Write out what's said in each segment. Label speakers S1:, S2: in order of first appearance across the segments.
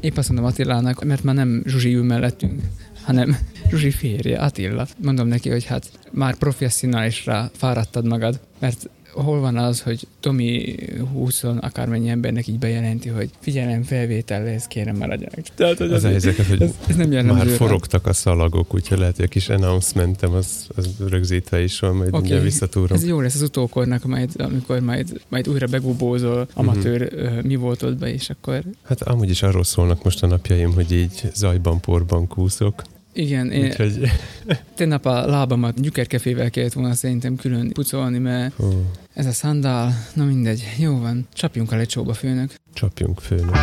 S1: Épp azt mondom Attilának, mert már nem Zsuzsi ül mellettünk, hanem Zsuzsi férje, Attila. Mondom neki, hogy hát már professzionálisra fáradtad magad, mert hol van az, hogy Tomi 20 akármennyi embernek így bejelenti, hogy figyelem, felvételhez kérem maradjanak.
S2: Tehát, hogy az a helyzet, hogy ez, ez nem már forogtak a szalagok, úgyhogy lehet, hogy a kis announcementem az, az rögzítve is van, majd okay. mindjárt visszatúrom.
S1: Ez jó lesz az utókornak, majd, amikor majd, majd újra begubózol amatőr uh-huh. mi volt ott be, és akkor...
S2: Hát amúgy is arról szólnak most a napjaim, hogy így zajban, porban kúszok.
S1: Igen, én Úgyhogy... tegnap a lábamat gyükerkefével kellett volna szerintem külön pucolni, mert oh. ez a szandál, na mindegy, jó van, csapjunk a lecsóba, főnök.
S2: Csapjunk, főnök.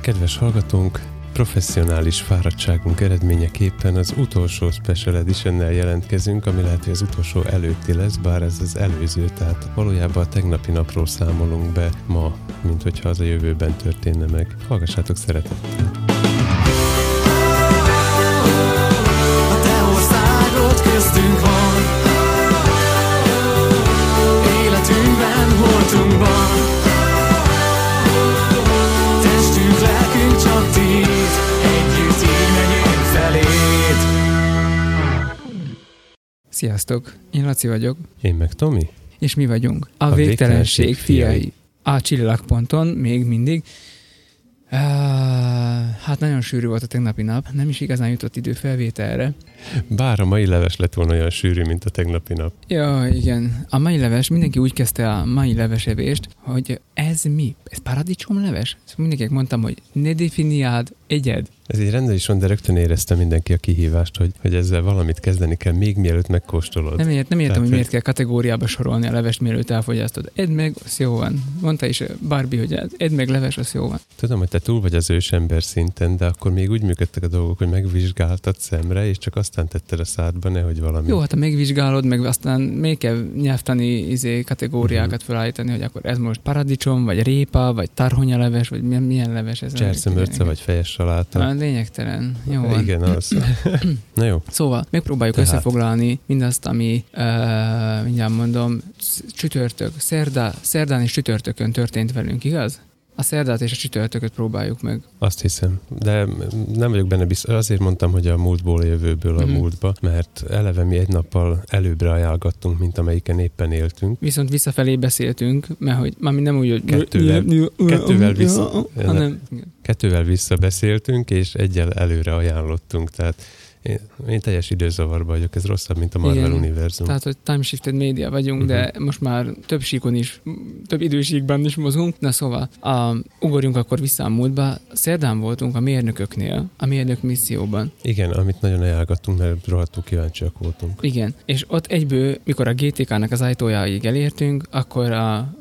S2: Kedves hallgatónk, professzionális fáradtságunk eredményeképpen az utolsó Special edition jelentkezünk, ami lehet, hogy az utolsó előtti lesz, bár ez az előző, tehát valójában a tegnapi napról számolunk be ma, mint hogyha az a jövőben történne meg. Hallgassátok szeretettel!
S1: Sziasztok, én Laci vagyok.
S2: Én meg Tomi.
S1: És mi vagyunk a, a végtelenség, végtelenség fiai. A csillagponton még mindig. Uh, hát nagyon sűrű volt a tegnapi nap, nem is igazán jutott idő felvételre.
S2: Bár a mai leves lett volna olyan sűrű, mint a tegnapi nap.
S1: Ja, igen. A mai leves, mindenki úgy kezdte a mai levesevést, hogy ez mi? Ez paradicsomleves? Szóval mindenkinek mondtam, hogy ne definiáld egyed.
S2: Ez így rendben is van, de rögtön érezte mindenki a kihívást, hogy, hogy ezzel valamit kezdeni kell, még mielőtt megkóstolod.
S1: Nem, ért, nem értem, Tehát, hogy miért kell kategóriába sorolni a levest, mielőtt elfogyasztod. Edd meg, az jó van. Mondta is Barbie, hogy edd meg leves, az jó van.
S2: Tudom, hogy te túl vagy az ősember szinten, de akkor még úgy működtek a dolgok, hogy megvizsgáltad szemre, és csak aztán tetted a szádba, nehogy valami.
S1: Jó, hát ha megvizsgálod, meg aztán még kell nyelvtani izé, kategóriákat uh-huh. felállítani, hogy akkor ez most paradicsom, vagy répa, vagy tarhonyaleves, vagy milyen, milyen leves ez.
S2: Cserszemörce, vagy fejes saláta.
S1: Lényegtelen. Jó van.
S2: Igen, az. Na jó.
S1: Szóval megpróbáljuk Tehát. összefoglalni mindazt, ami, uh, mindjárt mondom, csütörtök, szerda, szerdán és csütörtökön történt velünk, igaz? A szerdát és a csütörtököt próbáljuk meg.
S2: Azt hiszem, de nem vagyok benne biztos. Azért mondtam, hogy a múltból a jövőből a mm-hmm. múltba, mert eleve mi egy nappal előbbre ajánlgattunk, mint amelyiken éppen éltünk.
S1: Viszont visszafelé beszéltünk, mert hogy már nem úgy, hogy
S2: kettővel, kettővel, vissza, hanem, kettővel visszabeszéltünk, és egyel előre ajánlottunk. Tehát én, én teljes időzavarba vagyok, ez rosszabb, mint a Marvel Igen. univerzum.
S1: Tehát, hogy time shifted média vagyunk, uh-huh. de mhm. most már több síkon is, több idősíkban is mozgunk. Na szóval, a, ugorjunk akkor vissza a múltba. Szerdán voltunk a mérnököknél, a mérnök misszióban.
S2: Igen, amit nagyon ajánlgattunk, mert rohadtul kíváncsiak voltunk.
S1: Igen, és ott egyből, mikor a GTK-nak az ajtójáig elértünk, akkor a, a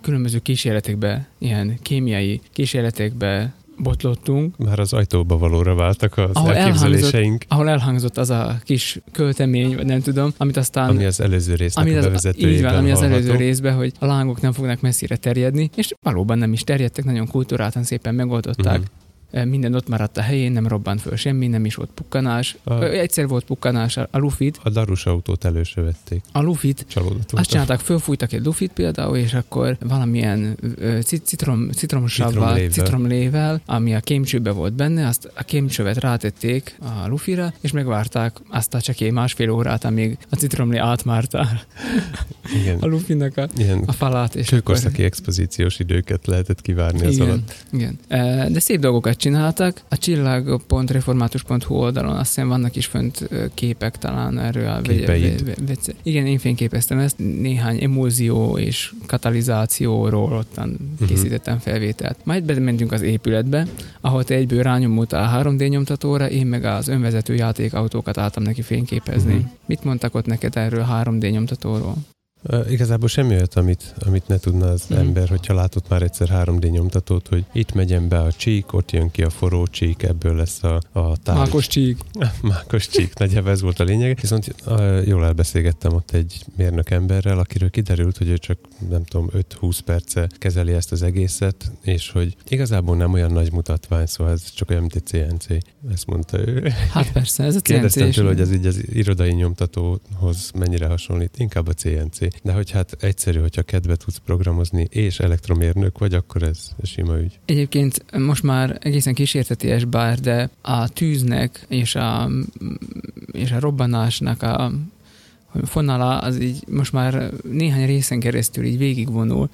S1: különböző kísérletekbe, ilyen kémiai kísérletekbe botlottunk.
S2: Már az ajtóba valóra váltak az ahol elképzeléseink.
S1: Elhangzott, ahol elhangzott az a kis költemény, vagy nem tudom, amit aztán...
S2: Ami az előző résznek ami az, a bevezetőjében Így van,
S1: ami az előző részben, hogy a lángok nem fognak messzire terjedni, és valóban nem is terjedtek, nagyon kultúráltan szépen megoldották. Uh-huh minden ott maradt a helyén, nem robbant föl semmi, nem is volt pukkanás. A, Egyszer volt pukkanás, a lufit.
S2: A darus autót előse vették.
S1: A lufit. Csalódott Azt csinálták, fölfújtak egy lufit például, és akkor valamilyen citrom, citromsavval, citromlével, ami a kémcsőbe volt benne, azt a kémcsövet rátették a lufira, és megvárták azt a csekély másfél órát, amíg a citromlé átmárta Igen. a lufinak a, Igen. a falát.
S2: És Kőkorszaki akkor... expozíciós időket lehetett kivárni az
S1: Igen.
S2: alatt.
S1: Igen. De szép dolgokat csináltak. A csillag.református.hu oldalon azt hiszem vannak is fönt képek talán erről.
S2: Képeid.
S1: Igen, én fényképeztem ezt. Néhány emulzió és katalizációról ottan uh-huh. készítettem felvételt. Majd bementünk az épületbe, ahol te egyből rányomultál a 3D nyomtatóra, én meg az önvezető játékautókat álltam neki fényképezni. Uh-huh. Mit mondtak ott neked erről a 3D nyomtatóról?
S2: Igazából semmi olyat, amit, amit ne tudna az mm. ember, hogyha látott már egyszer 3D nyomtatót, hogy itt megyen be a csík, ott jön ki a forró csík, ebből lesz a, a tárgy.
S1: Mákos csík.
S2: Mákos csík, nagyjából ez volt a lényeg. Viszont jól elbeszélgettem ott egy mérnök emberrel, akiről kiderült, hogy ő csak nem tudom, 5-20 perce kezeli ezt az egészet, és hogy igazából nem olyan nagy mutatvány, szóval ez csak olyan, mint egy CNC. Ezt mondta ő.
S1: Hát persze, ez a CNC.
S2: Kérdeztem tőle, hogy ez így az irodai nyomtatóhoz mennyire hasonlít. Inkább a CNC De hogy hát egyszerű, hogyha kedve tudsz programozni, és elektromérnök vagy, akkor ez, sima ügy.
S1: Egyébként most már egészen kísérteties bár, de a tűznek és a, és a robbanásnak a fonala az így most már néhány részen keresztül így végigvonul.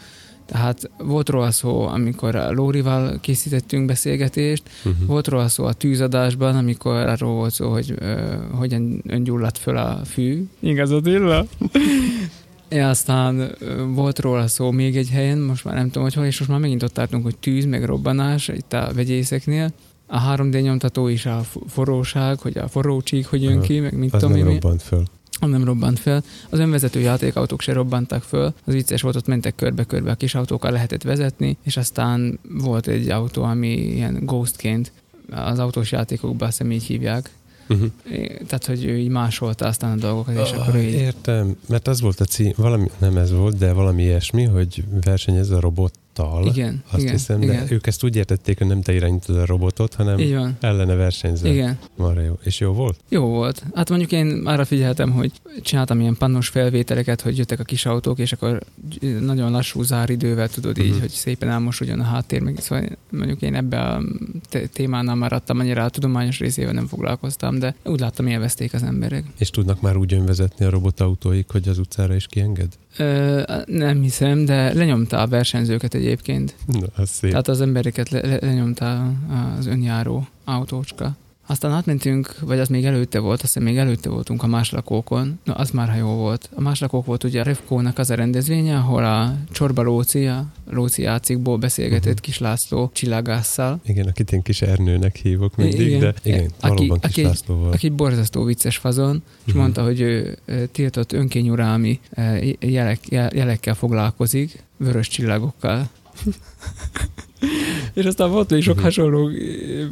S1: Tehát volt róla szó, amikor a Lórival készítettünk beszélgetést, uh-huh. volt róla szó a tűzadásban, amikor arról volt szó, hogy uh, hogyan öngyulladt föl a fű. Igaz, Attila? Ja, aztán volt róla szó még egy helyen, most már nem tudom, hogy hol, és most már megint ott tartunk, hogy tűz, meg robbanás itt a vegyészeknél. A 3D nyomtató is a forróság, hogy a forró csík, hogy jön ki, meg mit tudom
S2: én. robbant föl
S1: nem robbant fel. Az önvezető játékautók se robbantak föl. Az vicces volt, ott mentek körbe-körbe a kis autókkal lehetett vezetni, és aztán volt egy autó, ami ilyen ghostként az autós játékokban azt így hívják, Uh-huh. Tehát, hogy ő így másolta aztán a dolgokat, és uh, akkor ő így...
S2: Értem, mert az volt a cím, valami, nem ez volt, de valami ilyesmi, hogy versenyez a robot robottal.
S1: Igen,
S2: azt
S1: igen,
S2: hiszem,
S1: igen.
S2: de ők ezt úgy értették, hogy nem te irányítod a robotot, hanem Így van. ellene versenyzel.
S1: Igen.
S2: Marra jó. És jó volt?
S1: Jó volt. Hát mondjuk én arra figyeltem, hogy csináltam ilyen pannos felvételeket, hogy jöttek a kis autók, és akkor nagyon lassú záridővel tudod így, uh-huh. hogy szépen elmosodjon a háttér, meg szóval mondjuk én ebbe a témánál maradtam, annyira a tudományos részével nem foglalkoztam, de úgy láttam, élvezték az emberek.
S2: És tudnak már úgy önvezetni a robotautóik, hogy az utcára is kienged?
S1: Ö, nem hiszem, de lenyomta a versenyzőket egyébként.
S2: Na, az szép.
S1: Tehát az embereket le, le, lenyomta az önjáró autócska. Aztán átmentünk, vagy az még előtte volt, azt hiszem még előtte voltunk a máslakókon. Na, az már ha jó volt. A máslakók volt ugye a Revkónak az a rendezvénye, ahol a Csorba Lóci, a Lóci játékból beszélgetett uh-huh. Kis László csillagásszal.
S2: Igen, akit én Kis Ernőnek hívok mindig, igen. de igen, aki, valóban Kis aki, Lászlóval.
S1: Aki borzasztó vicces fazon, és uh-huh. mondta, hogy ő tiltott önkényuralmi jelek, jelekkel foglalkozik, vörös csillagokkal. és aztán volt még sok uh-huh. hasonló eh,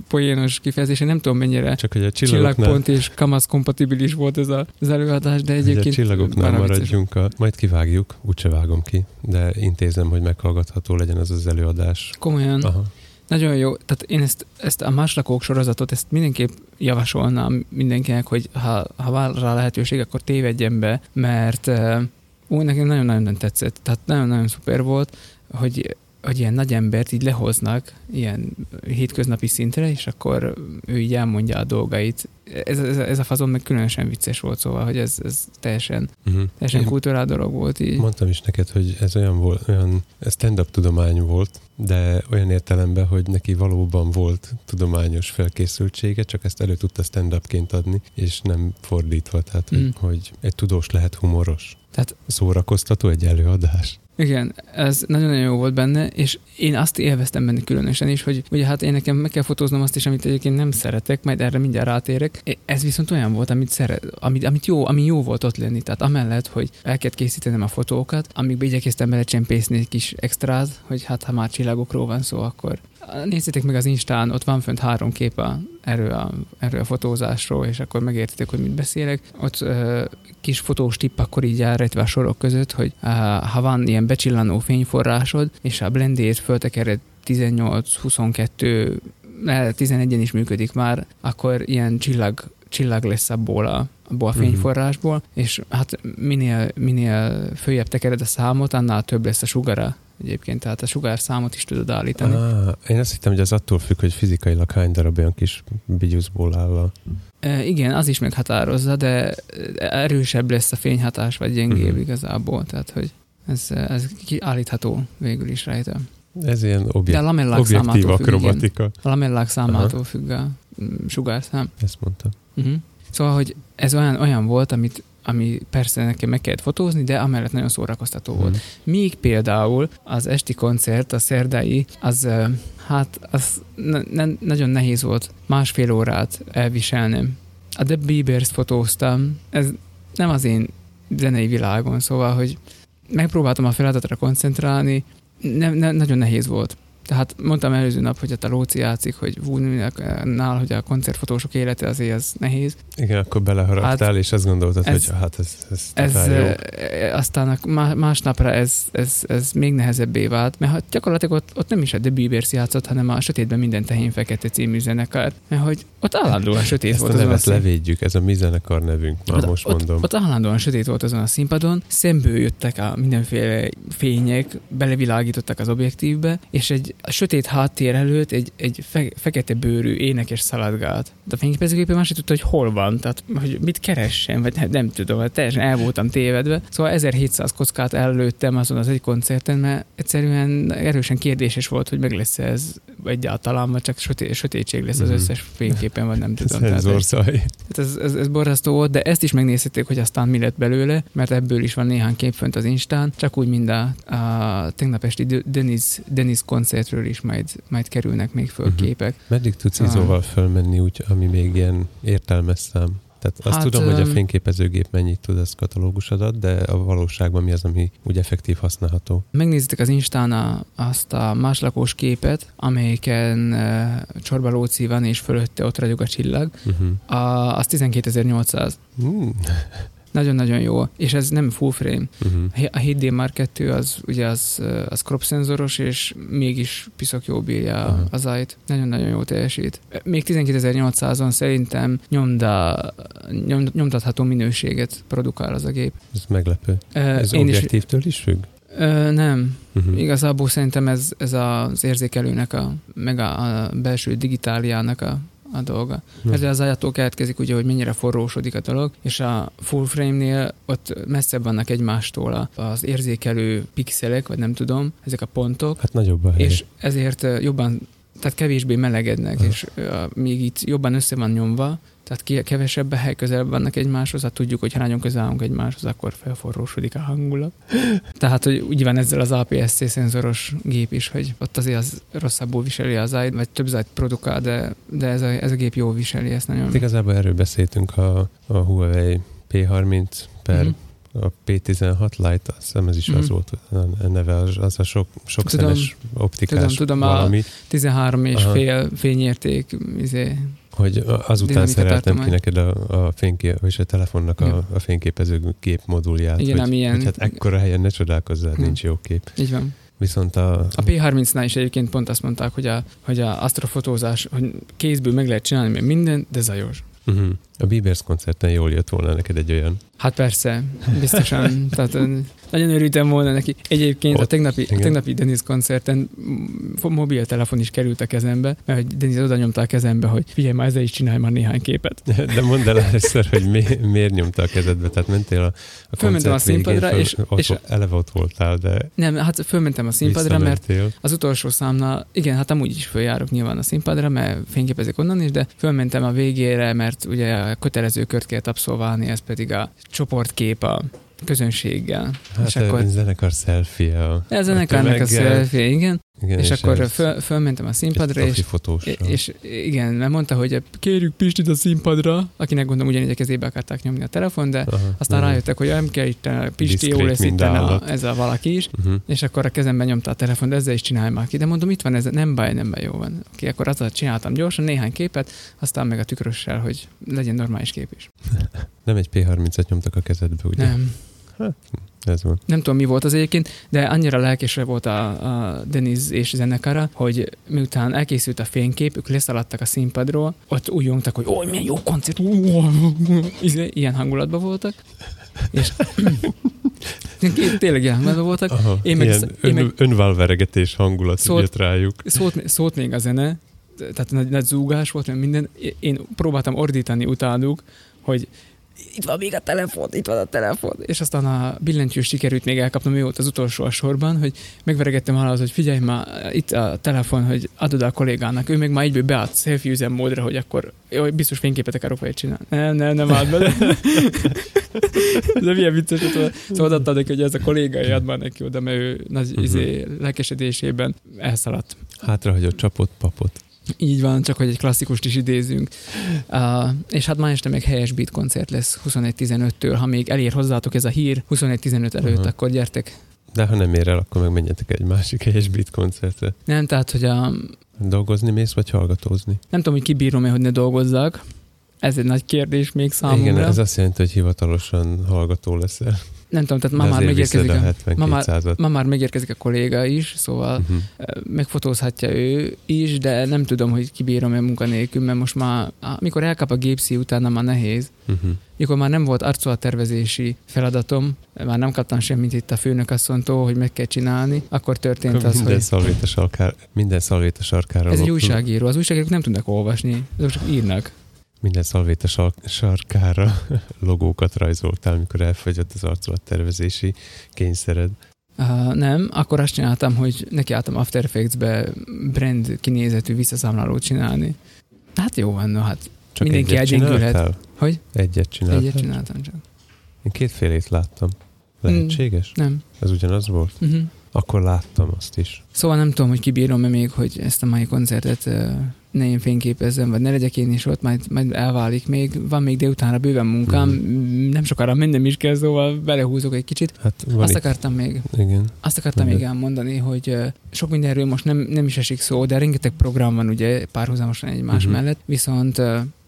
S1: poénos kifejezés, én nem tudom mennyire
S2: Csak hogy a
S1: csillagpont és kamasz kompatibilis volt ez a, az előadás, de egyébként...
S2: a csillagoknál maradjunk, a, majd kivágjuk, úgyse vágom ki, de intézem, hogy meghallgatható legyen az az előadás.
S1: Komolyan? Aha. Nagyon jó. Tehát én ezt, ezt a máslakók sorozatot, ezt mindenképp javasolnám mindenkinek, hogy ha, ha vár rá lehetőség, akkor tévedjen be, mert uh, úgy nekem nagyon-nagyon tetszett. Tehát nagyon-nagyon szuper volt, hogy hogy ilyen nagy embert így lehoznak ilyen hétköznapi szintre, és akkor ő így elmondja a dolgait. Ez, ez, ez a fazon meg különösen vicces volt, szóval, hogy ez, ez teljesen, uh-huh. teljesen kultúrál dolog volt így.
S2: Mondtam is neked, hogy ez olyan volt, olyan stand-up tudomány volt, de olyan értelemben, hogy neki valóban volt tudományos felkészültsége, csak ezt elő tudta stand-upként adni, és nem fordítva, tehát mm. hogy, hogy egy tudós lehet humoros. Tehát szórakoztató egy előadás.
S1: Igen, ez nagyon-nagyon jó volt benne, és én azt élveztem benne különösen is, hogy ugye hát én nekem meg kell fotóznom azt is, amit egyébként nem szeretek, majd erre mindjárt rátérek. Ez viszont olyan volt, amit, szeret, amit, amit jó, ami jó volt ott lenni. Tehát amellett, hogy el kellett készítenem a fotókat, amikbe igyekeztem belecsempészni egy kis extrát, hogy hát ha már csillagokról van szó, akkor nézzétek meg az Instán, ott van fönt három kép a, erről, a, erről a fotózásról, és akkor megértitek, hogy mit beszélek. Ott uh, kis fotós tipp akkor így elrejtve a sorok között, hogy uh, ha van ilyen becsillanó fényforrásod, és a blendét föltekered 18-22 11-en is működik már, akkor ilyen csillag, csillag lesz abból a, abból a mhm. fényforrásból, és hát minél, minél följebb tekered a számot, annál több lesz a sugara egyébként, tehát a sugárszámot is tudod állítani.
S2: Ah, én azt hittem, hogy az attól függ, hogy fizikailag hány darab olyan kis bigyuszból áll a...
S1: E, igen, az is meghatározza, de erősebb lesz a fényhatás, vagy gyengébb uh-huh. igazából, tehát hogy ez, ez állítható végül is rajta.
S2: Ez ilyen obje- de a objektív akrobatika.
S1: Függ, a lamellák számától Aha. függ a sugárszám.
S2: Ezt mondta.
S1: Uh-huh. Szóval, hogy ez olyan, olyan volt, amit ami persze nekem meg kellett fotózni, de amellett nagyon szórakoztató mm. volt. Míg például az esti koncert, a szerdai, az hát az ne, nagyon nehéz volt másfél órát elviselnem. A The Biebers fotóztam, ez nem az én zenei világon, szóval, hogy megpróbáltam a feladatra koncentrálni, ne, ne, nagyon nehéz volt. Tehát mondtam előző nap, hogy a Lóci játszik, hogy nál, hogy a koncertfotósok élete azért az nehéz.
S2: Igen, akkor beleharaptál, hát, és azt gondoltad, ez, hogy hát ez, ez, ez jó.
S1: Aztán másnapra ez, ez, ez még nehezebbé vált, mert hát gyakorlatilag ott, ott nem is a The Beavers játszott, hanem a Sötétben minden tehén fekete című zenekar, mert hogy ott állandóan sötét
S2: Ezt
S1: volt.
S2: Ezt a nevet levédjük, ez a mi zenekar nevünk, már ott, most mondom.
S1: Ott, ott állandóan sötét volt azon a színpadon, szemből jöttek a mindenféle fények, belevilágítottak az objektívbe, és egy a sötét háttér előtt egy, egy fe, fekete bőrű énekes szaladgált. De a fényképezőgépen már tudta, hogy hol van, tehát hogy mit keressen, vagy nem, nem tudom, hát teljesen el voltam tévedve. Szóval 1700 kockát előttem azon az egy koncerten, mert egyszerűen erősen kérdéses volt, hogy meg lesz ez egyáltalán, vagy csak sötét, sötétség lesz az mhm. összes fényképen, vagy nem tudom.
S2: ez,
S1: tehát, ez, ez, ez borzasztó volt, de ezt is megnézhették, hogy aztán mi lett belőle, mert ebből is van néhány kép fönt az Instán, csak úgy, mint a, a tegnap esti Denis, Denis koncertről is majd, majd kerülnek még föl uh-huh. képek.
S2: Meddig tudsz szóval... izóval fölmenni, úgy, ami még ilyen értelmes szám? Tehát azt hát, tudom, hogy a fényképezőgép mennyit tud, az katalógus adat, de a valóságban mi az, ami úgy effektív használható?
S1: Megnézitek az Instán a, azt a máslakós képet, amelyiken uh, Csorba Lóci van, és fölötte ott ragyog a csillag. Uh-huh. A, az 12800. Uh. Nagyon-nagyon jó, és ez nem full frame. Uh-huh. A 7D Mark 2 az ugye az, az crop szenzoros, és mégis piszok jó bírja uh-huh. az ait. Nagyon-nagyon jó teljesít. Még 19800-on szerintem nyomda, nyom, nyomtatható minőséget produkál az a gép.
S2: Ez meglepő. Ez Én objektívtől is, is függ?
S1: Ö, nem. Uh-huh. Igazából szerintem ez, ez az érzékelőnek, a, meg a, a belső digitáliának a a dolga. Hmm. Ezzel az ajától keletkezik ugye, hogy mennyire forrósodik a dolog, és a full frame-nél ott messzebb vannak egymástól az érzékelő pixelek, vagy nem tudom, ezek a pontok.
S2: Hát nagyobb a hely.
S1: És ezért jobban tehát kevésbé melegednek, uh. és uh, még itt jobban össze van nyomva, tehát kevesebb hely közelebb vannak egymáshoz, hát tudjuk, hogy ha nagyon közel állunk egymáshoz, akkor felforrósodik a hangulat. Tehát, hogy úgy van ezzel az APS-C szenzoros gép is, hogy ott azért az rosszabbul viseli az zájt, vagy több zájt produkál, de, de ez, a, ez a gép jól viseli ezt nagyon. Hát
S2: igazából erről beszéltünk a, a Huawei P30 per mm-hmm a P16 Lite, azt hiszem ez is mm. az volt a neve, az, az a sok, sok tudom, optikás
S1: tudom, tudom, valami. a 13 és Aha. fél fényérték izé,
S2: hogy azután szereltem ki neked a, a fénykép, vagy a telefonnak a, a fényképező gép modulját, Igen, hogy, ilyen... hogy hát ekkora helyen ne csodálkozzál, hmm. nincs jó kép.
S1: Így van.
S2: Viszont a...
S1: A P30-nál is egyébként pont azt mondták, hogy a, hogy a astrofotózás, hogy kézből meg lehet csinálni minden, de zajos.
S2: Uh-huh. A Bieber's koncerten jól jött volna neked egy olyan.
S1: Hát persze, biztosan. Tehát nagyon örültem volna neki. Egyébként Ott, a tegnapi, a tegnapi Denis koncerten mobiltelefon is került a kezembe, mert hogy Denis oda nyomta a kezembe, hogy figyelj már, ezzel is csinálj már néhány képet.
S2: De mondd el először, hogy mi, miért nyomta a kezedbe, tehát mentél a, a
S1: Fölmentem a színpadra, föl, és,
S2: ott,
S1: és...
S2: Eleve ott voltál, de...
S1: Nem, hát fölmentem a színpadra, mert az utolsó számnál, igen, hát amúgy is följárok nyilván a színpadra, mert fényképezik onnan is, de fölmentem a végére, mert ugye kötelező kört kell abszolválni, ez pedig a csoportkép a közönséggel.
S2: Hát és akkor, zenekar selfie a,
S1: a zenekarnak a selfie, igen. Igen, és, és akkor föl, fölmentem a színpadra, és, és igen, mert mondta, hogy kérjük Pistit a színpadra, akinek gondolom ugyanígy a kezébe akarták nyomni a telefon, de Aha, aztán aha. rájöttek, hogy nem kell itt Pisti, jó lesz itt a, ez a valaki is, uh-huh. és akkor a kezemben nyomta a telefon, de ezzel is csinálj már ki. De mondom, itt van ez, nem baj, nem baj, jó van. Oké, akkor azzal csináltam gyorsan néhány képet, aztán meg a tükrössel, hogy legyen normális kép is.
S2: nem egy P30-et nyomtak a kezedbe, ugye?
S1: Nem. Hát, ez van. Nem tudom, mi volt az egyébként, de annyira lelkesre volt a, a Deniz és zenekara, hogy miután elkészült a fénykép, ők leszaladtak a színpadról, ott újjongtak, hogy ó, milyen jó koncert, izé, ilyen hangulatban voltak, és tényleg ilyen hangulatban voltak.
S2: Aha, én meg, ilyen én meg, önvalveregetés hangulat szólt, jött rájuk.
S1: Szólt, szólt még a zene, tehát nagy, nagy zúgás volt, mert minden. Én próbáltam ordítani utánuk, hogy itt van még a telefon, itt van a telefon. És aztán a billentyűs sikerült még elkapnom, ő volt az utolsó a sorban, hogy megveregettem az, hogy figyelj már, itt a telefon, hogy adod a kollégának. Ő még már egyből beállt selfie üzemmódra, hogy akkor jó, biztos fényképet akarok vele csinálni. Nem, nem, nem állt bele. De milyen vicces, hogy szóval adta neki, hogy ez a kolléga ad már neki oda, mert ő nagy uh-huh. izé, lelkesedésében elszaladt.
S2: Hátrahagyott csapott papot.
S1: Így van, csak hogy egy klasszikust is idézünk. Uh, és hát ma este meg helyes beat koncert lesz 21.15-től. Ha még elér hozzátok ez a hír 21.15 előtt, uh-huh. akkor gyertek.
S2: De ha nem ér el, akkor meg menjetek egy másik helyes beat koncertre.
S1: Nem, tehát, hogy a...
S2: Dolgozni mész, vagy hallgatózni?
S1: Nem tudom, hogy kibírom-e, hogy ne dolgozzak. Ez egy nagy kérdés még számomra.
S2: Igen, ez azt jelenti, hogy hivatalosan hallgató leszel.
S1: Nem tudom, tehát ma már megérkezik a, ma már, ma már megérkezik a kolléga is, szóval uh-huh. megfotózhatja ő is, de nem tudom, hogy kibírom-e munkanélkül, mert most már, amikor elkap a gépszi, utána már nehéz. Uh-huh. Mikor már nem volt tervezési feladatom, már nem kaptam semmit itt a főnökasszonytól, hogy meg kell csinálni, akkor történt akkor az,
S2: minden
S1: hogy...
S2: Szalvéta sarkár, minden szalvéta sarkára.
S1: Ez egy újságíró. Az újságírók nem tudnak olvasni, azok csak írnak
S2: minden szalvéta sarkára logókat rajzoltál, amikor elfogyott az arculattervezési kényszered.
S1: Uh, nem, akkor azt csináltam, hogy nekiálltam After Effects-be brand kinézetű visszaszámlálót csinálni. Hát jó van, no, hát
S2: csak mindenki elgyengülhet.
S1: Hogy?
S2: Egyet csináltam.
S1: Egyet csináltam csak.
S2: Én kétfélét láttam. Lehetséges?
S1: Mm, nem.
S2: Ez ugyanaz volt? Uh-huh. Akkor láttam azt is.
S1: Szóval nem tudom, hogy kibírom-e még, hogy ezt a mai koncertet ne én fényképezzem, vagy ne legyek én is ott, majd, majd elválik még, van még délutánra bőven munkám, mm. nem sokára mennem is kell, szóval belehúzok egy kicsit. Hát azt itt. akartam még,
S2: Igen.
S1: azt akartam még elmondani, hogy sok mindenről most nem, nem is esik szó, de rengeteg program van ugye párhuzamosan egymás uh-huh. mellett, viszont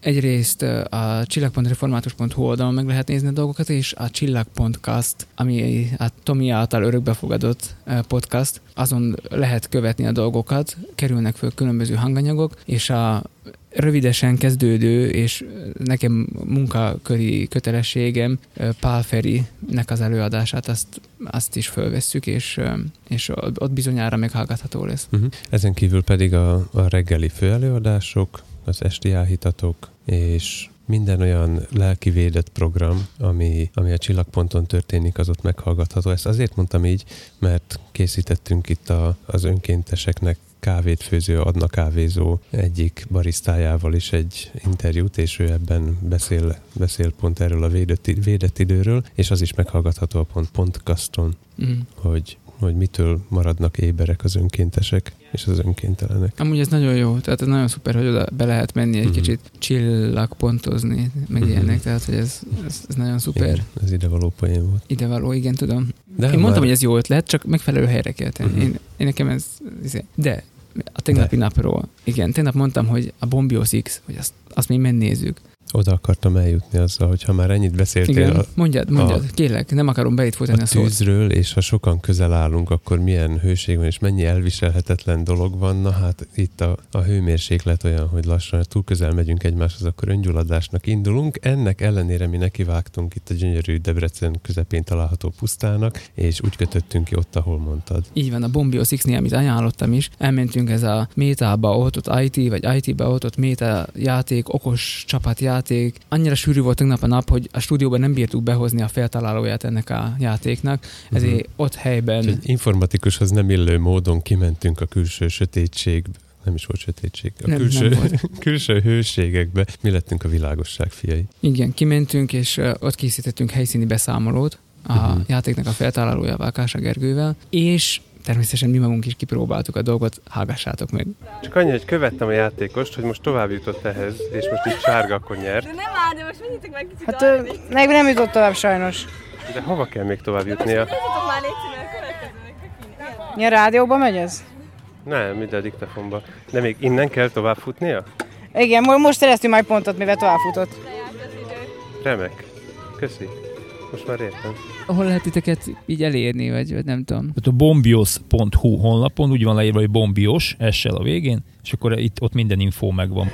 S1: Egyrészt a csillag.református.hu oldalon meg lehet nézni a dolgokat, és a csillag.cast, ami a Tomi által örökbefogadott podcast, azon lehet követni a dolgokat, kerülnek föl különböző hanganyagok, és a rövidesen kezdődő, és nekem munkaköri kötelességem Pál Ferinek az előadását, azt, azt is fölvesszük, és, és ott bizonyára meghallgatható lesz.
S2: Uh-huh. Ezen kívül pedig a, a reggeli főelőadások, az esti áhítatok, és minden olyan lelki védett program, ami, ami a csillagponton történik, az ott meghallgatható. Ezt azért mondtam így, mert készítettünk itt a, az önkénteseknek kávét főző Adna kávézó egyik barisztájával is egy interjút, és ő ebben beszél, beszél pont erről a védett, védett időről, és az is meghallgatható a pont podcaston, mm. hogy hogy mitől maradnak éberek az önkéntesek és az önkéntelenek.
S1: Amúgy ez nagyon jó, tehát ez nagyon szuper, hogy oda be lehet menni egy uh-huh. kicsit csillagpontozni, meg uh-huh. ilyenek, tehát hogy ez, ez, ez nagyon szuper. Igen,
S2: ez idevaló poén volt.
S1: Idevaló, igen, tudom. De én már... mondtam, hogy ez jó ötlet, csak megfelelő helyre kell tenni. Uh-huh. Én, én nekem ez, izé- de a tegnapi De. napról, igen, tegnap mondtam, hogy a Bombios X, hogy azt, azt mi megnézzük.
S2: Oda akartam eljutni azzal, hogy ha már ennyit beszéltél. Igen,
S1: a, mondjad, mondjad, a, kérlek, nem akarom beít folytani a, a
S2: tűzről, és ha sokan közel állunk, akkor milyen hőség van, és mennyi elviselhetetlen dolog van. Na hát itt a, a hőmérséklet olyan, hogy lassan túl közel megyünk egymáshoz, akkor öngyulladásnak indulunk. Ennek ellenére mi nekivágtunk itt a gyönyörű Debrecen közepén található pusztának, és úgy kötöttünk ki ott, ahol mondtad.
S1: Így van, a Bombios x amit ajánlottam is, elmentünk ez a métába ott IT, vagy IT-be ott méta játék, okos csapatjáték, játék. Annyira sűrű volt tegnap a nap, hogy a stúdióban nem bírtuk behozni a feltalálóját ennek a játéknak, ezért uh-huh. ott helyben...
S2: Egy informatikushoz nem illő módon kimentünk a külső sötétségbe nem is volt sötétség. A nem, külső, nem volt. külső hőségekbe mi lettünk a világosság fiai.
S1: Igen, kimentünk, és ott készítettünk helyszíni beszámolót a uh-huh. játéknak a feltalálójával, Kása Gergővel, és természetesen mi magunk is kipróbáltuk a dolgot, hallgassátok meg.
S2: Csak annyi, hogy követtem a játékost, hogy most tovább jutott ehhez, és most itt sárga akkor nyert.
S3: De nem áll, de most menjetek meg kicsit
S4: Hát ő, meg nem jutott tovább sajnos.
S2: De hova kell még tovább jutnia?
S3: De most már légy
S4: a rádióba megy ez?
S2: Nem, ide a diktafonba. De még innen kell tovább futnia?
S4: Igen, most szereztünk majd pontot, mivel tovább futott.
S2: Remek. Köszi. Most már értem.
S1: Hol lehet titeket így elérni, vagy, vagy nem tudom?
S5: Tehát a bombios.hu honlapon úgy van leírva, hogy bombios, essel a végén, és akkor itt ott minden info megvan.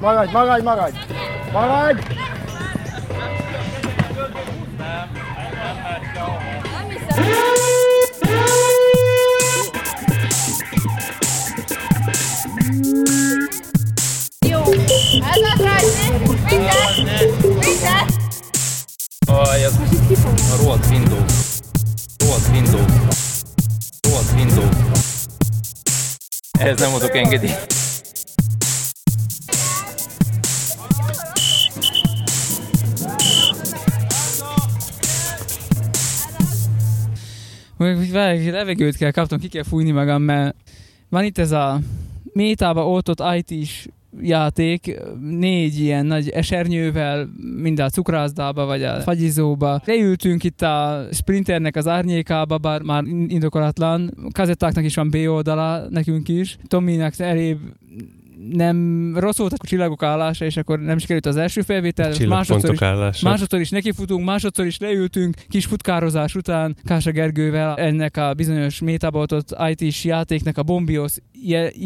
S6: Maradj, maradj, maradj! Maradj!
S5: Windows. Rohadt Windows. Rohadt Windows. Ehhez nem adok engedélyt.
S1: levegőt kell kaptam, ki kell fújni magam, mert van itt ez a métába oltott IT-s játék, négy ilyen nagy esernyővel, mind a cukrászdába, vagy a fagyizóba. Leültünk itt a Sprinternek az árnyékába, bár már indokolatlan. Kazettáknak is van B oldala, nekünk is. Tominak elébb nem rossz volt a csillagok állása, és akkor nem sikerült az első felvétel.
S2: Másodszor is, állása.
S1: másodszor is nekifutunk, másodszor is leültünk, kis futkározás után Kása Gergővel ennek a bizonyos metabotot IT-s játéknek a Bombios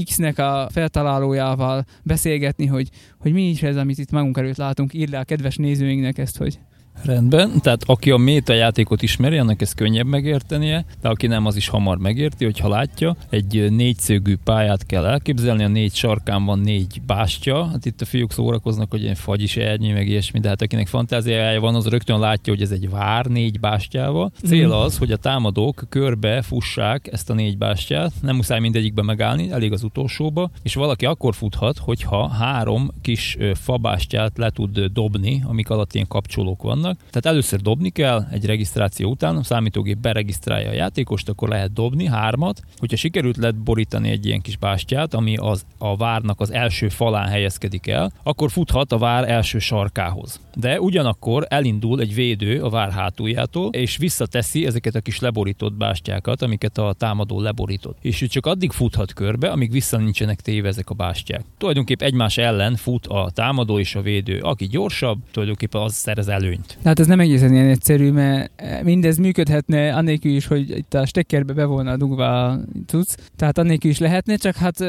S1: X-nek a feltalálójával beszélgetni, hogy, hogy mi is ez, amit itt magunk előtt látunk. Írd le a kedves nézőinknek ezt, hogy
S5: Rendben, tehát aki a méta játékot ismeri, annak ez könnyebb megértenie, de aki nem, az is hamar megérti, hogyha látja. Egy négyszögű pályát kell elképzelni, a négy sarkán van négy bástya, hát itt a fiúk szórakoznak, hogy ilyen fagyis ernyi, meg ilyesmi, de hát akinek fantáziája van, az rögtön látja, hogy ez egy vár négy bástyával. Cél mhm. az, hogy a támadók körbe fussák ezt a négy bástyát, nem muszáj mindegyikbe megállni, elég az utolsóba, és valaki akkor futhat, hogyha három kis fabástyát le tud dobni, amik alatt ilyen kapcsolók vannak, vannak. Tehát először dobni kell egy regisztráció után, a számítógép beregisztrálja a játékost, akkor lehet dobni hármat. Hogyha sikerült lehet borítani egy ilyen kis bástyát, ami az, a várnak az első falán helyezkedik el, akkor futhat a vár első sarkához. De ugyanakkor elindul egy védő a vár hátuljától, és visszateszi ezeket a kis leborított bástyákat, amiket a támadó leborított. És ő csak addig futhat körbe, amíg vissza nincsenek téve ezek a bástyák. Tulajdonképp egymás ellen fut a támadó és a védő. Aki gyorsabb, tulajdonképpen az szerez előnyt.
S1: Hát ez nem egészen ilyen egyszerű, mert mindez működhetne annélkül is, hogy itt a stekkerbe be volna dugva a cucc. Tehát annélkül is lehetne, csak hát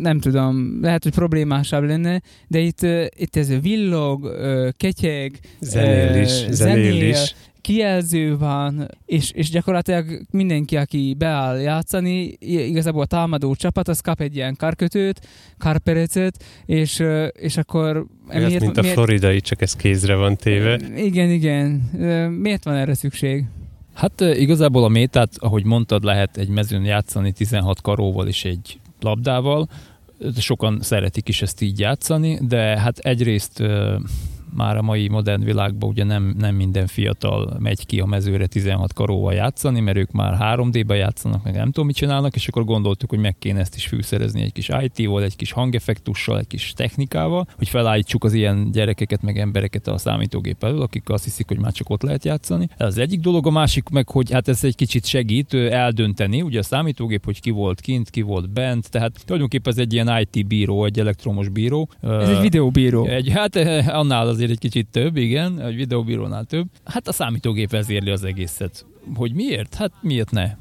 S1: nem tudom, lehet, hogy problémásabb lenne, de itt, itt ez villog, ketyeg,
S2: zenél is, zenél, is
S1: kijelző van, és, és gyakorlatilag mindenki, aki beáll játszani, igazából a támadó csapat, az kap egy ilyen karkötőt, karperecet, és, és akkor...
S2: Miért, mint a miért, floridai, csak ez kézre van téve.
S1: Igen, igen. Miért van erre szükség?
S5: Hát igazából a métát, ahogy mondtad, lehet egy mezőn játszani 16 karóval és egy labdával. Sokan szeretik is ezt így játszani, de hát egyrészt már a mai modern világban ugye nem, nem minden fiatal megy ki a mezőre 16 karóval játszani, mert ők már 3D-be játszanak, meg nem tudom mit csinálnak, és akkor gondoltuk, hogy meg kéne ezt is fűszerezni egy kis IT-val, egy kis hangeffektussal, egy kis technikával, hogy felállítsuk az ilyen gyerekeket, meg embereket a számítógép elől, akik azt hiszik, hogy már csak ott lehet játszani. Ez az egyik dolog, a másik meg, hogy hát ez egy kicsit segít eldönteni, ugye a számítógép, hogy ki volt kint, ki volt bent, tehát tulajdonképpen ez egy ilyen IT bíró, egy elektromos bíró.
S1: Ez egy videóbíró.
S5: Egy, hát annál azért egy kicsit több, igen, egy videóbírónál több. Hát a számítógép vezérli az egészet. Hogy miért? Hát miért ne?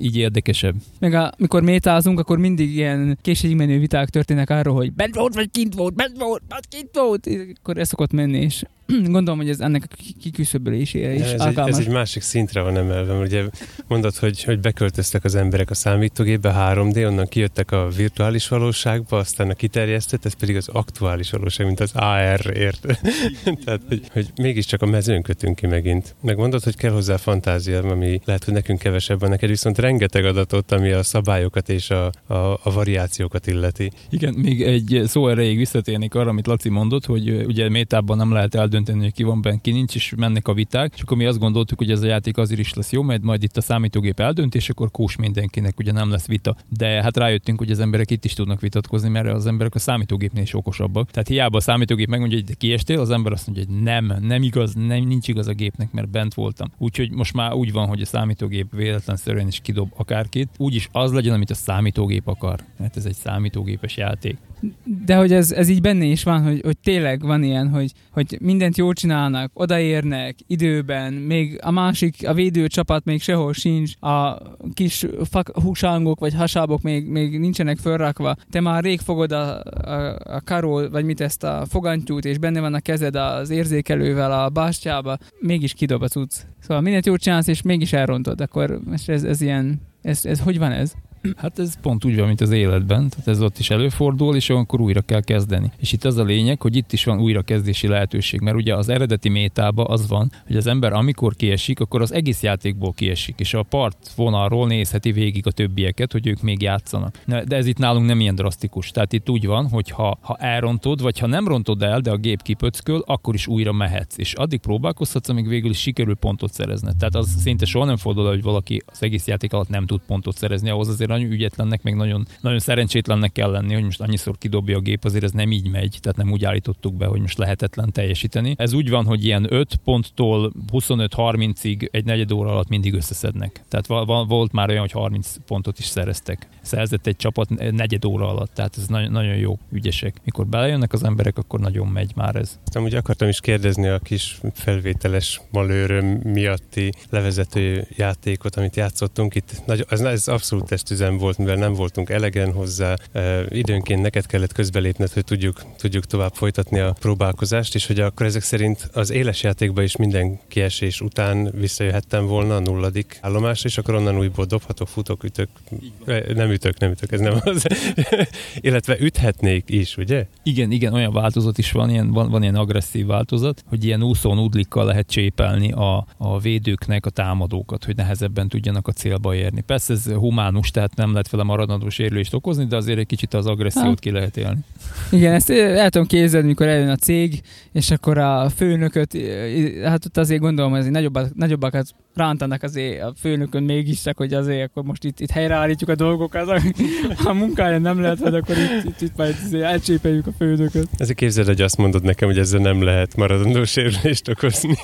S5: így érdekesebb.
S1: Meg amikor métázunk, akkor mindig ilyen későbbi viták történnek arról, hogy bent volt, vagy kint volt, bent volt, vagy kint volt. Akkor ez szokott menni, és gondolom, hogy ez ennek a kiküszöbölésére is
S2: ez
S1: alkalmas.
S2: Egy, ez egy másik szintre van emelve, mert ugye mondod, hogy, hogy beköltöztek az emberek a számítógépbe 3D, onnan kijöttek a virtuális valóságba, aztán a kiterjesztett, ez pedig az aktuális valóság, mint az AR ért. Tehát, hogy, hogy mégiscsak a mezőn kötünk ki megint. Meg mondod, hogy kell hozzá fantázia, ami lehet, hogy nekünk kevesebb van, neked viszont rengeteg adatot, ami a szabályokat és a, a, a variációkat illeti.
S5: Igen, még egy szó erejéig visszatérnék arra, amit Laci mondott, hogy ugye métában nem lehet eldönteni eldönteni, hogy ki van benne, ki nincs, és mennek a viták. És akkor mi azt gondoltuk, hogy ez a játék azért is lesz jó, mert majd itt a számítógép eldönt, és akkor kós mindenkinek, ugye nem lesz vita. De hát rájöttünk, hogy az emberek itt is tudnak vitatkozni, mert az emberek a számítógépnél is okosabbak. Tehát hiába a számítógép megmondja, hogy kiestél, az ember azt mondja, hogy nem, nem igaz, nem, nincs igaz a gépnek, mert bent voltam. Úgyhogy most már úgy van, hogy a számítógép véletlenszerűen is kidob akárkit. Úgyis az legyen, amit a számítógép akar, mert ez egy számítógépes játék.
S1: De hogy ez, ez így benne is van, hogy, hogy tényleg van ilyen, hogy, hogy mindent jól csinálnak, odaérnek időben, még a másik, a védőcsapat még sehol sincs, a kis húsangok vagy hasábok még, még nincsenek fölrakva, te már rég fogod a, a, a karol, vagy mit ezt a fogantyút, és benne van a kezed az érzékelővel a bástyába, mégis kidob a cucc. Szóval mindent jól csinálsz, és mégis elrontod, akkor ez, ez ilyen, ez, ez hogy van ez?
S5: Hát ez pont úgy van, mint az életben, tehát ez ott is előfordul, és akkor újra kell kezdeni. És itt az a lényeg, hogy itt is van újrakezdési lehetőség, mert ugye az eredeti métában az van, hogy az ember amikor kiesik, akkor az egész játékból kiesik, és a part vonalról nézheti végig a többieket, hogy ők még játszanak. De ez itt nálunk nem ilyen drasztikus. Tehát itt úgy van, hogy ha, ha elrontod, vagy ha nem rontod el, de a gép kipöcköl, akkor is újra mehetsz. És addig próbálkozhatsz, amíg végül is sikerül pontot szerezni. Tehát az szinte soha nem fordul hogy valaki az egész játék alatt nem tud pontot szerezni, ahhoz azért nagyon ügyetlennek, meg nagyon, nagyon szerencsétlennek kell lenni, hogy most annyiszor kidobja a gép, azért ez nem így megy, tehát nem úgy állítottuk be, hogy most lehetetlen teljesíteni. Ez úgy van, hogy ilyen 5 ponttól 25-30-ig egy negyed óra alatt mindig összeszednek. Tehát volt már olyan, hogy 30 pontot is szereztek. Szerzett egy csapat negyed óra alatt, tehát ez nagyon, nagyon jó, ügyesek. Mikor belejönnek az emberek, akkor nagyon megy már ez.
S2: Amúgy akartam is kérdezni a kis felvételes malőröm miatti levezető játékot, amit játszottunk. Itt nagy, ez, ez abszolút testüzem volt, mivel nem voltunk elegen hozzá. E, időnként neked kellett közbelépned, hogy tudjuk, tudjuk tovább folytatni a próbálkozást, és hogy akkor ezek szerint az éles játékban is minden kiesés után visszajöhettem volna a nulladik állomásra, és akkor onnan újból dobhatok, futok, ütök. Nem ütök, nem ütök, ez nem az. Illetve üthetnék is, ugye?
S5: Igen, igen, olyan változat is van, ilyen, van, van ilyen agresszív változat, hogy ilyen úszó nudlikkal lehet csépelni a, a védőknek a támadókat, hogy nehezebben tudjanak a célba érni. Persze ez humánus, tehát nem lehet vele maradandó sérülést okozni, de azért egy kicsit az agressziót ha. ki lehet élni.
S1: Igen, ezt el tudom képzelni, mikor eljön a cég, és akkor a főnököt, hát ott azért gondolom, hogy nagyobbak, nagyobbakat rántanak azért a főnökön mégis, hogy azért akkor most itt, itt helyreállítjuk a dolgokat, a munkája nem lehet, hogy akkor itt, itt, itt majd elcsépeljük a főnököt.
S2: Ezért képzeld, hogy azt mondod nekem, hogy ezzel nem lehet maradandó sérülést okozni.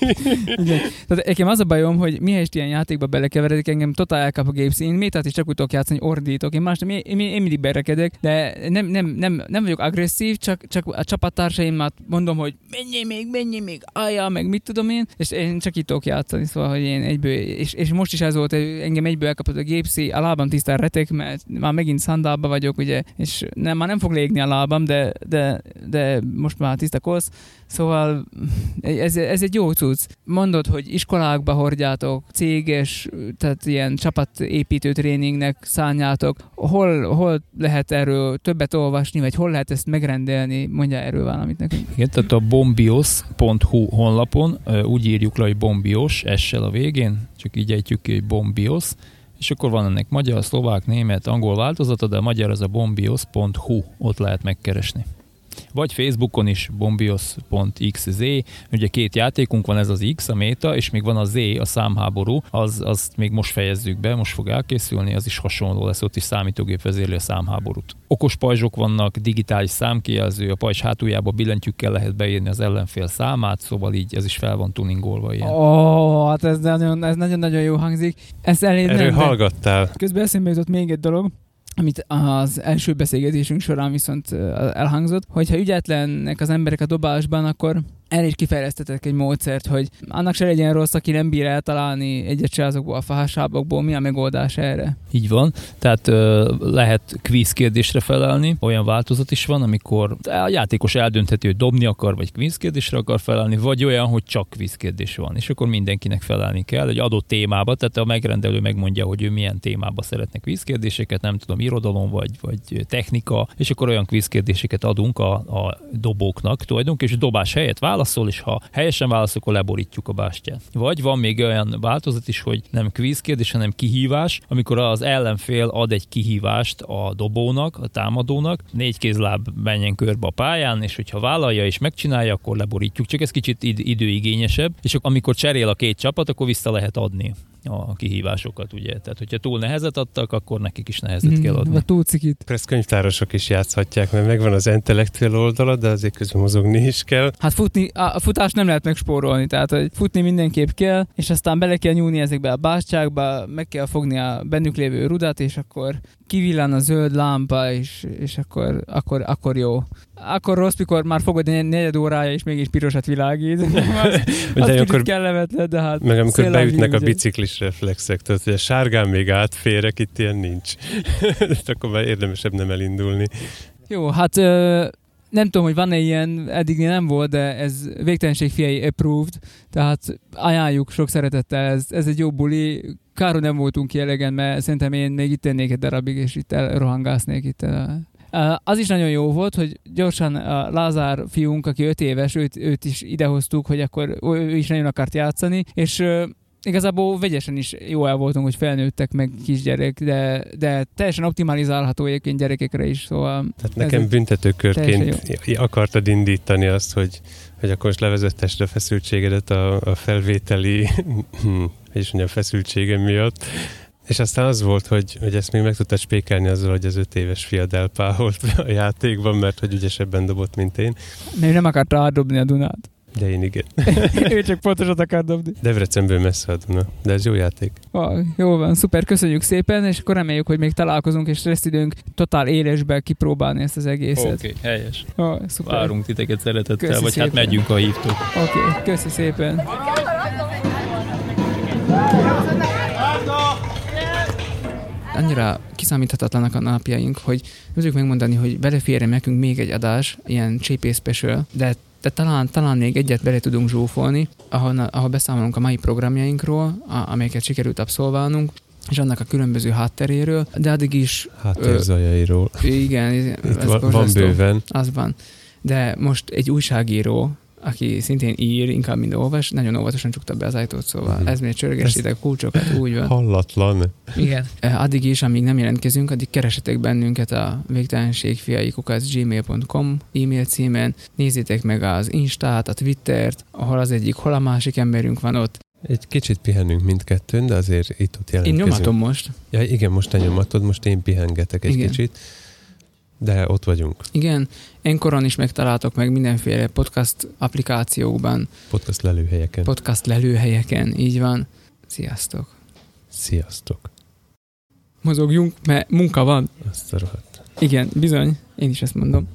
S1: Igen. Tehát nekem az a bajom, hogy mihelyest ilyen játékba belekeveredik, engem totál elkap a gépsz. Én métát is csak úgy tudok játszani, ordítok. Én, más, én, én, én mindig berekedek, de nem, nem, nem, nem vagyok agresszív, csak, csak a csapattársaimat mondom, hogy menjél még, menjél még, alja, meg mit tudom én, és én csak itt tudok játszani, szóval, hogy én egyből, és, és most is ez volt, hogy engem egyből elkapott a gépszi, a lábam tisztán retek, mert már megint szandálba vagyok, ugye, és nem, már nem fog légni a lábam, de, de, de most már tiszta kosz, szóval ez, ez egy jó cucc. Mondod, hogy iskolákba hordjátok, céges, tehát ilyen csapatépítő tréningnek szánjátok. Hol, hol lehet erről többet olvasni, vagy hol lehet ezt megrendelni? Mondja erről valamit nekünk.
S5: Igen, tehát a bombios.hu honlapon úgy írjuk le, hogy bombios, essel a végén, csak így ejtjük ki, hogy bombios, és akkor van ennek magyar, szlovák, német, angol változata, de a magyar az a bombios.hu, ott lehet megkeresni vagy Facebookon is bombios.xz, ugye két játékunk van, ez az X, a méta, és még van a Z, a számháború, az, azt még most fejezzük be, most fog elkészülni, az is hasonló lesz, ott is számítógép vezérli a számháborút. Okos pajzsok vannak, digitális számkijelző, a pajzs hátuljába billentyűkkel lehet beírni az ellenfél számát, szóval így ez is fel van tuningolva ilyen.
S1: Ó, oh, hát ez nagyon, ez nagyon-nagyon jó hangzik. Ezt elég
S2: Erről nem, hallgattál.
S1: Közben eszembe jutott még egy dolog, amit az első beszélgetésünk során viszont elhangzott, hogyha ügyetlennek az emberek a dobásban, akkor el is kifejlesztettek egy módszert, hogy annak se legyen rossz, aki nem bír eltalálni egyet se azokból a fahásábokból, mi a megoldás erre?
S5: Így van, tehát ö, lehet kvíz kérdésre felelni, olyan változat is van, amikor a játékos eldöntheti, hogy dobni akar, vagy kvíz kérdésre akar felelni, vagy olyan, hogy csak kvíz kérdés van, és akkor mindenkinek felelni kell egy adott témába, tehát a megrendelő megmondja, hogy ő milyen témába szeretne kvíz kérdéseket, nem tudom, irodalom vagy, vagy technika, és akkor olyan kvíz kérdéseket adunk a, a dobóknak tulajdonképpen, és dobás helyett válaszol, válaszol, és ha helyesen válaszol, akkor leborítjuk a bástyát. Vagy van még olyan változat is, hogy nem kvíz kérdés, hanem kihívás, amikor az ellenfél ad egy kihívást a dobónak, a támadónak, négy kézláb menjen körbe a pályán, és hogyha vállalja és megcsinálja, akkor leborítjuk. Csak ez kicsit id- időigényesebb, és amikor cserél a két csapat, akkor vissza lehet adni a kihívásokat, ugye. Tehát, hogyha túl nehezet adtak, akkor nekik is nehezet mm, kell adni.
S1: A túl cikit.
S2: Pressz könyvtárosok is játszhatják, mert megvan az intellektuál oldala, de azért közben mozogni is kell.
S1: Hát futni, a futás nem lehet megspórolni, tehát hogy futni mindenképp kell, és aztán bele kell nyúlni ezekbe a bástyákba, meg kell fogni a bennük lévő rudat, és akkor kivillan a zöld lámpa, és, és akkor, akkor, akkor jó. Akkor rossz, mikor már fogod egy negyed órája, és mégis pirosat világít. az, az akkor, kellemetlen, de hát...
S2: Meg amikor beütnek a biciklis reflexek, tehát hogy a sárgán még átférek, itt ilyen nincs. akkor már érdemesebb nem elindulni.
S1: Jó, hát nem tudom, hogy van-e ilyen, eddig nem volt, de ez végtelenség fiai approved, tehát ajánljuk sok szeretettel, ez, ez egy jó buli, kár, nem voltunk ki elegen, mert szerintem én még itt tennék egy darabig, és itt elrohangásznék itt. Az is nagyon jó volt, hogy gyorsan a Lázár fiunk, aki öt éves, őt, őt is idehoztuk, hogy akkor ő is nagyon akart játszani, és igazából vegyesen is jó el voltunk, hogy felnőttek meg kisgyerek, de, de teljesen optimalizálható egyébként gyerekekre is, szóval...
S2: Tehát nekem büntetőkörként akartad indítani azt, hogy, hogy akkor most levezettesd a feszültségedet a, a felvételi, és mondjam, feszültségem miatt, És aztán az volt, hogy, hogy ezt még meg tudtad spékelni azzal, hogy az öt éves fiad elpáholt a játékban, mert hogy ügyesebben dobott, mint én.
S1: De ő nem akart rádobni a Dunát.
S2: De én igen.
S1: ő csak pontosat akar dobni.
S2: Debrecenből messze a Duna, de ez jó játék.
S1: Ah, jó van, szuper, köszönjük szépen, és akkor reméljük, hogy még találkozunk, és lesz időnk totál élesbe kipróbálni ezt az egészet.
S5: Oké, okay, helyes.
S1: Ah, szuper.
S5: Várunk titeket szeretettel,
S1: Köszi
S5: vagy
S1: szépen.
S5: hát megyünk, ha hívtok.
S1: Oké, okay, köszi szépen. Annyira kiszámíthatatlanak a napjaink, hogy nem tudjuk megmondani, hogy beleférje nekünk még egy adás, ilyen csépész special, de de talán, talán még egyet bele tudunk zsúfolni, ahol, ahol beszámolunk a mai programjainkról, a, amelyeket sikerült abszolválnunk, és annak a különböző hátteréről, de addig is...
S2: Háttérzajairól.
S1: Igen,
S2: Itt
S1: ez
S2: van, van bőven.
S1: Az van. De most egy újságíró, aki szintén ír, inkább mind olvas, nagyon óvatosan csukta be az ajtót, szóval mm. ez még csörgessétek a kulcsokat, úgy van.
S2: Hallatlan.
S1: Igen. Eh, Addig is, amíg nem jelentkezünk, addig keresetek bennünket a végtelenségfiaikukat gmail.com e-mail címen, nézzétek meg az Instát, a Twittert, ahol az egyik, hol a másik emberünk van ott.
S2: Egy kicsit pihenünk mindkettőn, de azért itt-ott
S1: Én
S2: jelentkezünk.
S1: nyomatom most.
S2: Ja, igen, most te nyomatod, most én pihengetek egy
S1: Igen.
S2: kicsit. De ott vagyunk.
S1: Igen, enkoron is megtaláltok meg mindenféle podcast applikációkban,
S2: Podcast lelőhelyeken.
S1: podcast lelőhelyeken, így van. Sziasztok!
S2: Sziasztok.
S1: Mozogjunk, mert munka van.
S2: Azt a rohadt.
S1: Igen, bizony, én is ezt mondom.